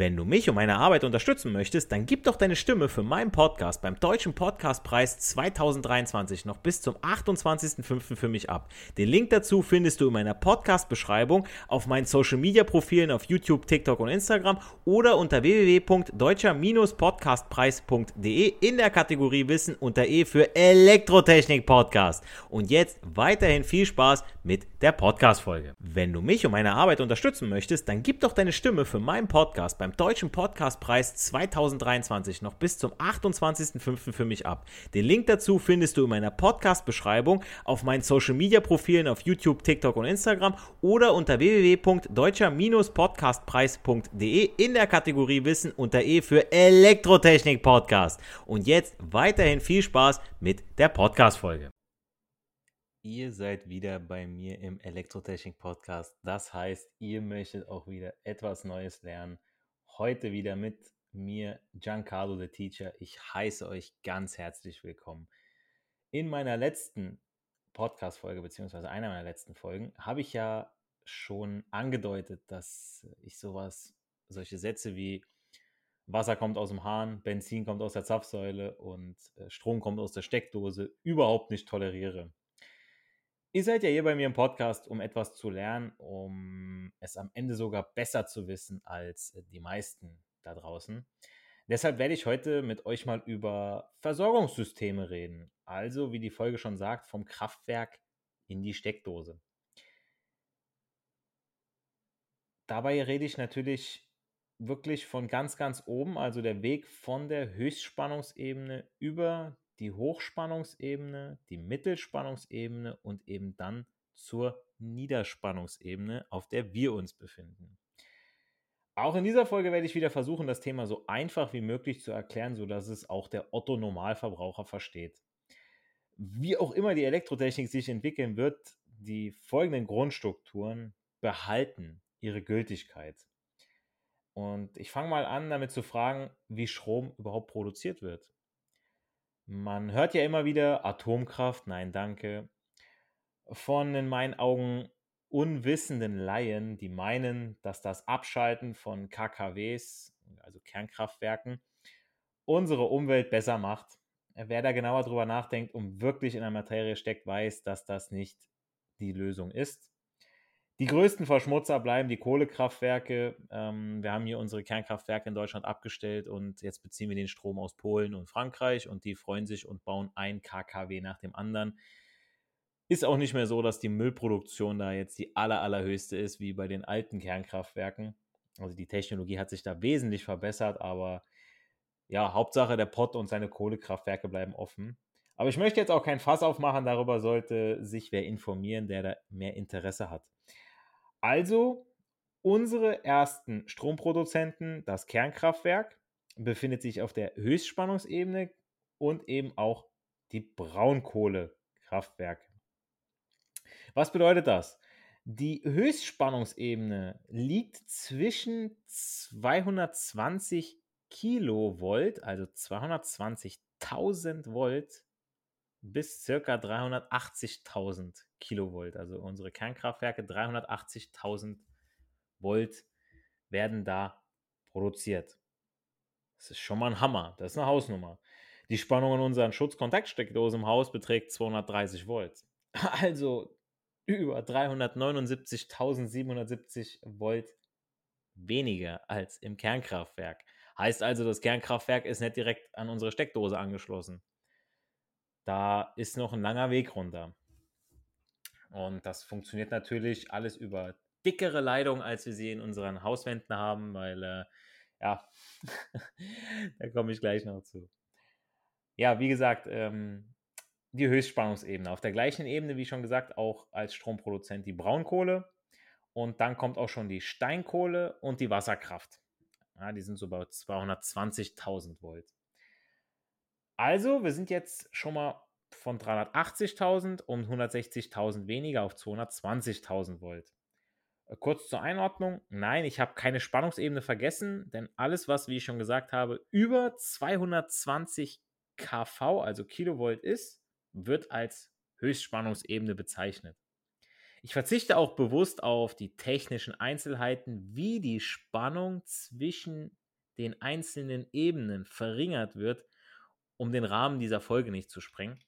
Wenn du mich und meine Arbeit unterstützen möchtest, dann gib doch deine Stimme für meinen Podcast beim Deutschen Podcastpreis 2023 noch bis zum 28.05. für mich ab. Den Link dazu findest du in meiner Podcast-Beschreibung auf meinen Social-Media-Profilen auf YouTube, TikTok und Instagram oder unter www.deutscher-podcastpreis.de in der Kategorie Wissen unter E für Elektrotechnik Podcast. Und jetzt weiterhin viel Spaß mit der Podcast-Folge. Wenn du mich und meine Arbeit unterstützen möchtest, dann gib doch deine Stimme für meinen Podcast beim Deutschen Podcastpreis 2023 noch bis zum 28.05. für mich ab. Den Link dazu findest du in meiner Podcast-Beschreibung auf meinen Social-Media-Profilen auf YouTube, TikTok und Instagram oder unter www.deutscher-podcastpreis.de in der Kategorie Wissen unter E für Elektrotechnik Podcast. Und jetzt weiterhin viel Spaß mit der Podcast-Folge. Ihr seid wieder bei mir im Elektrotechnik Podcast. Das heißt, ihr möchtet auch wieder etwas Neues lernen. Heute wieder mit mir, Giancarlo, der Teacher. Ich heiße euch ganz herzlich willkommen. In meiner letzten Podcast-Folge, beziehungsweise einer meiner letzten Folgen, habe ich ja schon angedeutet, dass ich sowas, solche Sätze wie Wasser kommt aus dem Hahn, Benzin kommt aus der Zapfsäule und äh, Strom kommt aus der Steckdose überhaupt nicht toleriere. Ihr seid ja hier bei mir im Podcast, um etwas zu lernen, um es am Ende sogar besser zu wissen als äh, die meisten da draußen. Deshalb werde ich heute mit euch mal über Versorgungssysteme reden. Also, wie die Folge schon sagt, vom Kraftwerk in die Steckdose. Dabei rede ich natürlich wirklich von ganz, ganz oben, also der Weg von der Höchstspannungsebene über die Hochspannungsebene, die Mittelspannungsebene und eben dann zur Niederspannungsebene, auf der wir uns befinden. Auch in dieser Folge werde ich wieder versuchen, das Thema so einfach wie möglich zu erklären, sodass es auch der Otto Normalverbraucher versteht. Wie auch immer die Elektrotechnik sich entwickeln wird, die folgenden Grundstrukturen behalten ihre Gültigkeit. Und ich fange mal an, damit zu fragen, wie Strom überhaupt produziert wird. Man hört ja immer wieder Atomkraft, nein, danke. Von in meinen Augen unwissenden Laien, die meinen, dass das Abschalten von KKWs, also Kernkraftwerken, unsere Umwelt besser macht. Wer da genauer drüber nachdenkt und wirklich in der Materie steckt, weiß, dass das nicht die Lösung ist. Die größten Verschmutzer bleiben die Kohlekraftwerke. Ähm, wir haben hier unsere Kernkraftwerke in Deutschland abgestellt und jetzt beziehen wir den Strom aus Polen und Frankreich und die freuen sich und bauen ein KKW nach dem anderen. Ist auch nicht mehr so, dass die Müllproduktion da jetzt die aller, allerhöchste ist, wie bei den alten Kernkraftwerken. Also die Technologie hat sich da wesentlich verbessert, aber ja, Hauptsache der Pott und seine Kohlekraftwerke bleiben offen. Aber ich möchte jetzt auch kein Fass aufmachen, darüber sollte sich wer informieren, der da mehr Interesse hat. Also, unsere ersten Stromproduzenten, das Kernkraftwerk, befindet sich auf der Höchstspannungsebene und eben auch die Braunkohlekraftwerke. Was bedeutet das? Die Höchstspannungsebene liegt zwischen 220 Kilovolt, also 220.000 Volt, bis circa 380.000 Kilovolt. Also unsere Kernkraftwerke 380.000 Volt werden da produziert. Das ist schon mal ein Hammer. Das ist eine Hausnummer. Die Spannung in unseren Schutzkontaktsteckdosen im Haus beträgt 230 Volt. Also über 379.770 Volt weniger als im Kernkraftwerk. Heißt also, das Kernkraftwerk ist nicht direkt an unsere Steckdose angeschlossen. Da ist noch ein langer Weg runter. Und das funktioniert natürlich alles über dickere Leitungen, als wir sie in unseren Hauswänden haben, weil, äh, ja, da komme ich gleich noch zu. Ja, wie gesagt, ähm, die Höchstspannungsebene. Auf der gleichen Ebene, wie schon gesagt, auch als Stromproduzent die Braunkohle. Und dann kommt auch schon die Steinkohle und die Wasserkraft. Ja, die sind so bei 220.000 Volt. Also, wir sind jetzt schon mal von 380.000 um 160.000 weniger auf 220.000 Volt. Äh, kurz zur Einordnung. Nein, ich habe keine Spannungsebene vergessen, denn alles, was, wie ich schon gesagt habe, über 220 kV, also Kilovolt ist, wird als Höchstspannungsebene bezeichnet. Ich verzichte auch bewusst auf die technischen Einzelheiten, wie die Spannung zwischen den einzelnen Ebenen verringert wird, um den Rahmen dieser Folge nicht zu sprengen.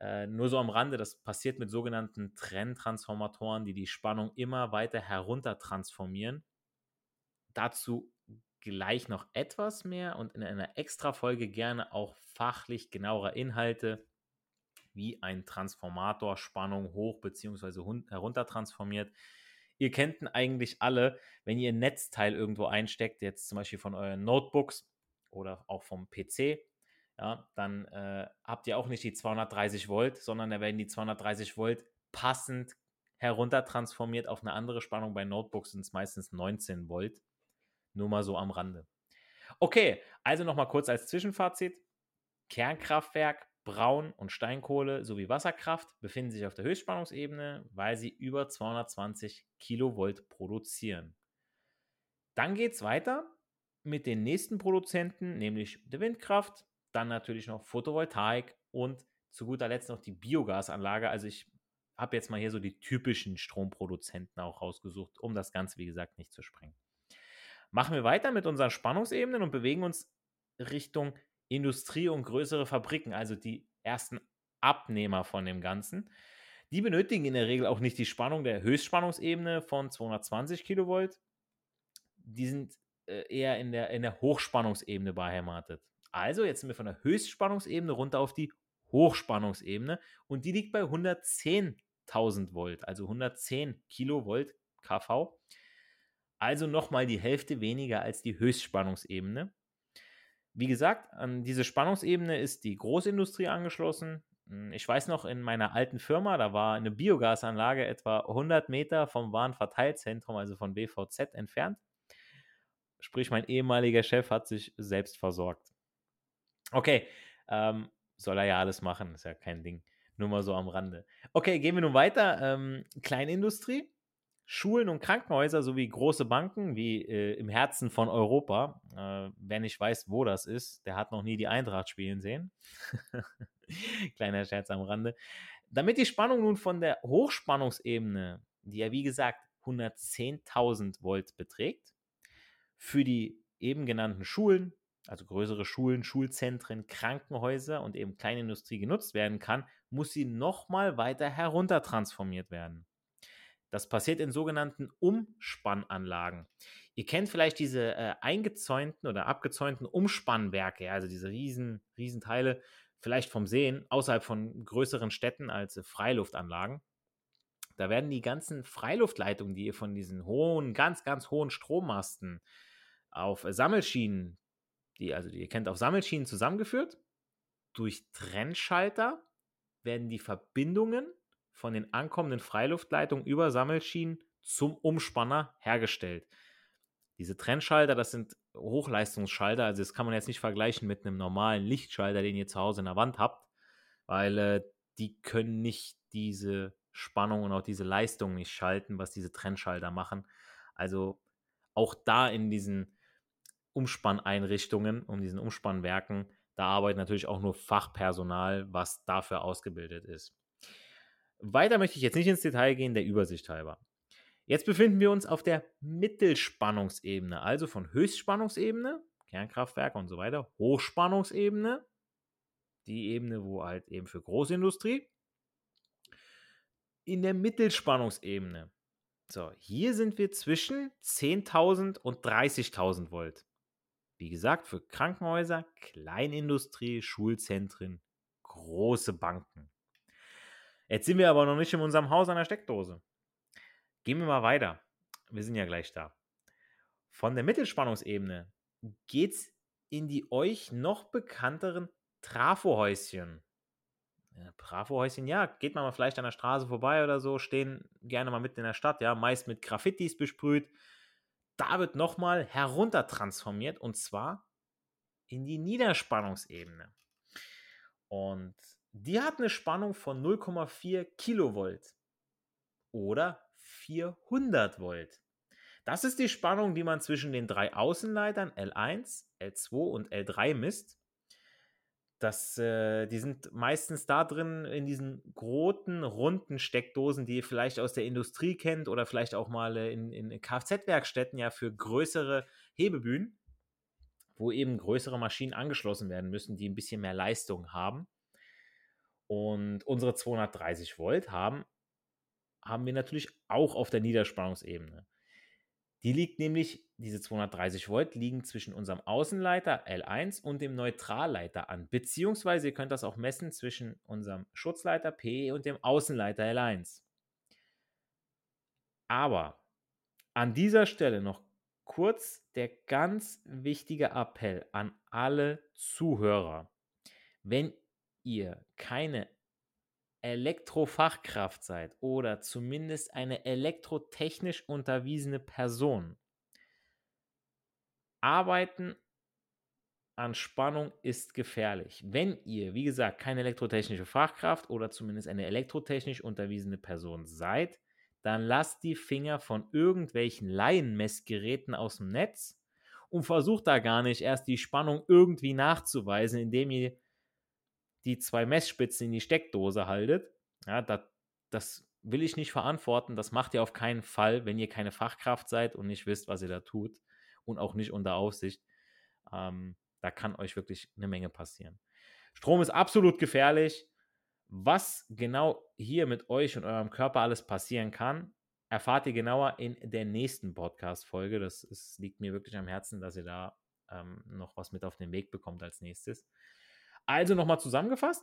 Äh, nur so am Rande, das passiert mit sogenannten Trenntransformatoren, die die Spannung immer weiter herunter transformieren. Dazu gleich noch etwas mehr und in einer extra Folge gerne auch fachlich genauere Inhalte wie ein Transformator Spannung hoch bzw. herunter transformiert. Ihr kennt ihn eigentlich alle, wenn ihr ein Netzteil irgendwo einsteckt, jetzt zum Beispiel von euren Notebooks oder auch vom PC, ja, dann äh, habt ihr auch nicht die 230 Volt, sondern da werden die 230 Volt passend herunter transformiert auf eine andere Spannung. Bei Notebooks sind es meistens 19 Volt. Nur mal so am Rande. Okay, also nochmal kurz als Zwischenfazit. Kernkraftwerk Braun- und Steinkohle sowie Wasserkraft befinden sich auf der Höchstspannungsebene, weil sie über 220 Kilovolt produzieren. Dann geht es weiter mit den nächsten Produzenten, nämlich der Windkraft, dann natürlich noch Photovoltaik und zu guter Letzt noch die Biogasanlage. Also ich habe jetzt mal hier so die typischen Stromproduzenten auch rausgesucht, um das Ganze, wie gesagt, nicht zu sprengen. Machen wir weiter mit unseren Spannungsebenen und bewegen uns Richtung Industrie und größere Fabriken, also die ersten Abnehmer von dem Ganzen. Die benötigen in der Regel auch nicht die Spannung der Höchstspannungsebene von 220 Kilovolt. Die sind äh, eher in der, in der Hochspannungsebene beheimatet. Also jetzt sind wir von der Höchstspannungsebene runter auf die Hochspannungsebene und die liegt bei 110.000 Volt, also 110 Kilovolt kV. Also nochmal die Hälfte weniger als die Höchstspannungsebene. Wie gesagt, an diese Spannungsebene ist die Großindustrie angeschlossen. Hm, ich weiß noch, in meiner alten Firma, da war eine Biogasanlage etwa 100 Meter vom Warenverteilzentrum, also von BVZ, entfernt. Sprich, mein ehemaliger Chef hat sich selbst versorgt. Okay, ähm, soll er ja alles machen, ist ja kein Ding. Nur mal so am Rande. Okay, gehen wir nun weiter. Ähm, Kleinindustrie. Schulen und Krankenhäuser sowie große Banken wie äh, im Herzen von Europa. Äh, wer nicht weiß, wo das ist, der hat noch nie die Eintracht spielen sehen. Kleiner Scherz am Rande. Damit die Spannung nun von der Hochspannungsebene, die ja wie gesagt 110.000 Volt beträgt, für die eben genannten Schulen, also größere Schulen, Schulzentren, Krankenhäuser und eben Kleinindustrie genutzt werden kann, muss sie nochmal weiter heruntertransformiert werden. Das passiert in sogenannten Umspannanlagen. Ihr kennt vielleicht diese äh, eingezäunten oder abgezäunten Umspannwerke, also diese riesen, riesen Teile, vielleicht vom Seen, außerhalb von größeren Städten als äh, Freiluftanlagen. Da werden die ganzen Freiluftleitungen, die ihr von diesen hohen, ganz, ganz hohen Strommasten auf äh, Sammelschienen, die, also die ihr kennt, auf Sammelschienen zusammengeführt. Durch Trennschalter werden die Verbindungen von den ankommenden Freiluftleitungen über Sammelschienen zum Umspanner hergestellt. Diese Trennschalter, das sind Hochleistungsschalter, also das kann man jetzt nicht vergleichen mit einem normalen Lichtschalter, den ihr zu Hause in der Wand habt, weil äh, die können nicht diese Spannung und auch diese Leistung nicht schalten, was diese Trennschalter machen. Also auch da in diesen Umspanneinrichtungen, um diesen Umspannwerken, da arbeitet natürlich auch nur Fachpersonal, was dafür ausgebildet ist. Weiter möchte ich jetzt nicht ins Detail gehen, der Übersicht halber. Jetzt befinden wir uns auf der Mittelspannungsebene, also von Höchstspannungsebene, Kernkraftwerke und so weiter, Hochspannungsebene, die Ebene, wo halt eben für Großindustrie, in der Mittelspannungsebene. So, hier sind wir zwischen 10.000 und 30.000 Volt. Wie gesagt, für Krankenhäuser, Kleinindustrie, Schulzentren, große Banken. Jetzt sind wir aber noch nicht in unserem Haus an der Steckdose. Gehen wir mal weiter. Wir sind ja gleich da. Von der Mittelspannungsebene geht es in die euch noch bekannteren Trafohäuschen. Trafohäuschen, ja, geht man mal vielleicht an der Straße vorbei oder so, stehen gerne mal mitten in der Stadt, ja, meist mit Graffitis besprüht. Da wird nochmal heruntertransformiert und zwar in die Niederspannungsebene. Und die hat eine Spannung von 0,4 Kilovolt oder 400 Volt. Das ist die Spannung, die man zwischen den drei Außenleitern L1, L2 und L3 misst. Das, äh, die sind meistens da drin in diesen großen, runden Steckdosen, die ihr vielleicht aus der Industrie kennt oder vielleicht auch mal in, in Kfz-Werkstätten ja für größere Hebebühnen, wo eben größere Maschinen angeschlossen werden müssen, die ein bisschen mehr Leistung haben. Und unsere 230 Volt haben, haben wir natürlich auch auf der Niederspannungsebene. Die liegt nämlich, diese 230 Volt liegen zwischen unserem Außenleiter L1 und dem Neutralleiter an. Beziehungsweise ihr könnt das auch messen zwischen unserem Schutzleiter PE und dem Außenleiter L1. Aber an dieser Stelle noch kurz der ganz wichtige Appell an alle Zuhörer. Wenn ihr keine Elektrofachkraft seid oder zumindest eine elektrotechnisch unterwiesene Person, Arbeiten an Spannung ist gefährlich. Wenn ihr, wie gesagt, keine elektrotechnische Fachkraft oder zumindest eine elektrotechnisch unterwiesene Person seid, dann lasst die Finger von irgendwelchen Laienmessgeräten aus dem Netz und versucht da gar nicht erst die Spannung irgendwie nachzuweisen, indem ihr die zwei Messspitzen in die Steckdose haltet. Ja, das, das will ich nicht verantworten. Das macht ihr auf keinen Fall, wenn ihr keine Fachkraft seid und nicht wisst, was ihr da tut und auch nicht unter Aufsicht. Ähm, da kann euch wirklich eine Menge passieren. Strom ist absolut gefährlich. Was genau hier mit euch und eurem Körper alles passieren kann, erfahrt ihr genauer in der nächsten Podcast-Folge. Das ist, liegt mir wirklich am Herzen, dass ihr da ähm, noch was mit auf den Weg bekommt als nächstes. Also nochmal zusammengefasst.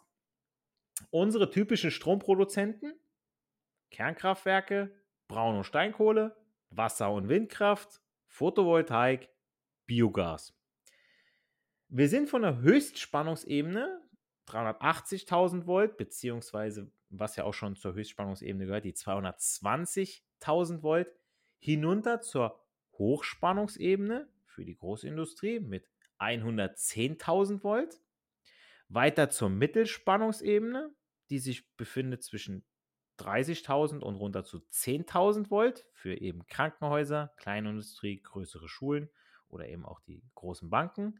Unsere typischen Stromproduzenten, Kernkraftwerke, Braun- und Steinkohle, Wasser- und Windkraft, Photovoltaik, Biogas. Wir sind von der Höchstspannungsebene 380.000 Volt, beziehungsweise was ja auch schon zur Höchstspannungsebene gehört, die 220.000 Volt, hinunter zur Hochspannungsebene für die Großindustrie mit 110.000 Volt weiter zur Mittelspannungsebene, die sich befindet zwischen 30.000 und runter zu 10.000 Volt für eben Krankenhäuser, Kleinindustrie, größere Schulen oder eben auch die großen Banken.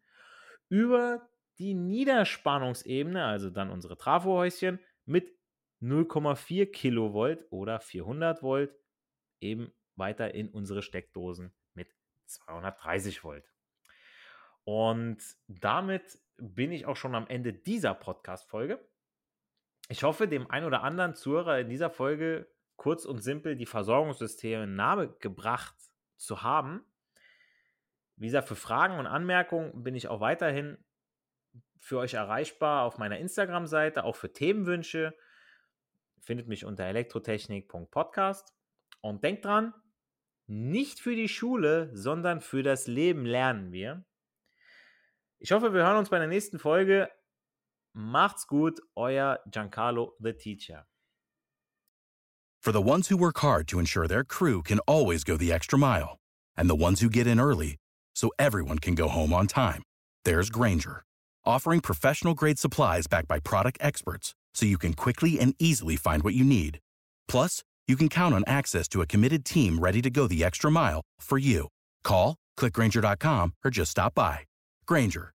Über die Niederspannungsebene, also dann unsere Trafohäuschen mit 0,4 Kilovolt oder 400 Volt eben weiter in unsere Steckdosen mit 230 Volt. Und damit bin ich auch schon am Ende dieser Podcast-Folge. Ich hoffe, dem ein oder anderen Zuhörer in dieser Folge kurz und simpel die Versorgungssysteme nahe gebracht zu haben. Wie gesagt, für Fragen und Anmerkungen bin ich auch weiterhin für euch erreichbar auf meiner Instagram-Seite, auch für Themenwünsche. Findet mich unter elektrotechnik.podcast. Und denkt dran, nicht für die Schule, sondern für das Leben lernen wir. Ich hoffe, wir hören uns bei der nächsten Folge. Macht's gut, euer Giancarlo the Teacher. For the ones who work hard to ensure their crew can always go the extra mile, and the ones who get in early so everyone can go home on time, there's Granger, offering professional grade supplies backed by product experts so you can quickly and easily find what you need. Plus, you can count on access to a committed team ready to go the extra mile for you. Call, clickgranger.com, or just stop by. Granger,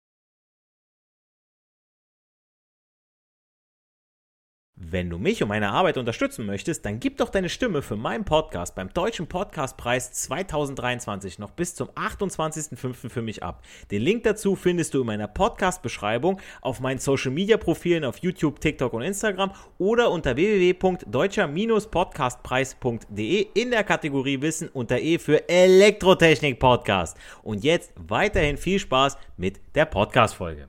Wenn du mich und meine Arbeit unterstützen möchtest, dann gib doch deine Stimme für meinen Podcast beim Deutschen Podcastpreis 2023 noch bis zum 28.05. für mich ab. Den Link dazu findest du in meiner Podcast-Beschreibung auf meinen Social-Media-Profilen auf YouTube, TikTok und Instagram oder unter www.deutscher-podcastpreis.de in der Kategorie Wissen unter E für Elektrotechnik Podcast. Und jetzt weiterhin viel Spaß mit der Podcast-Folge.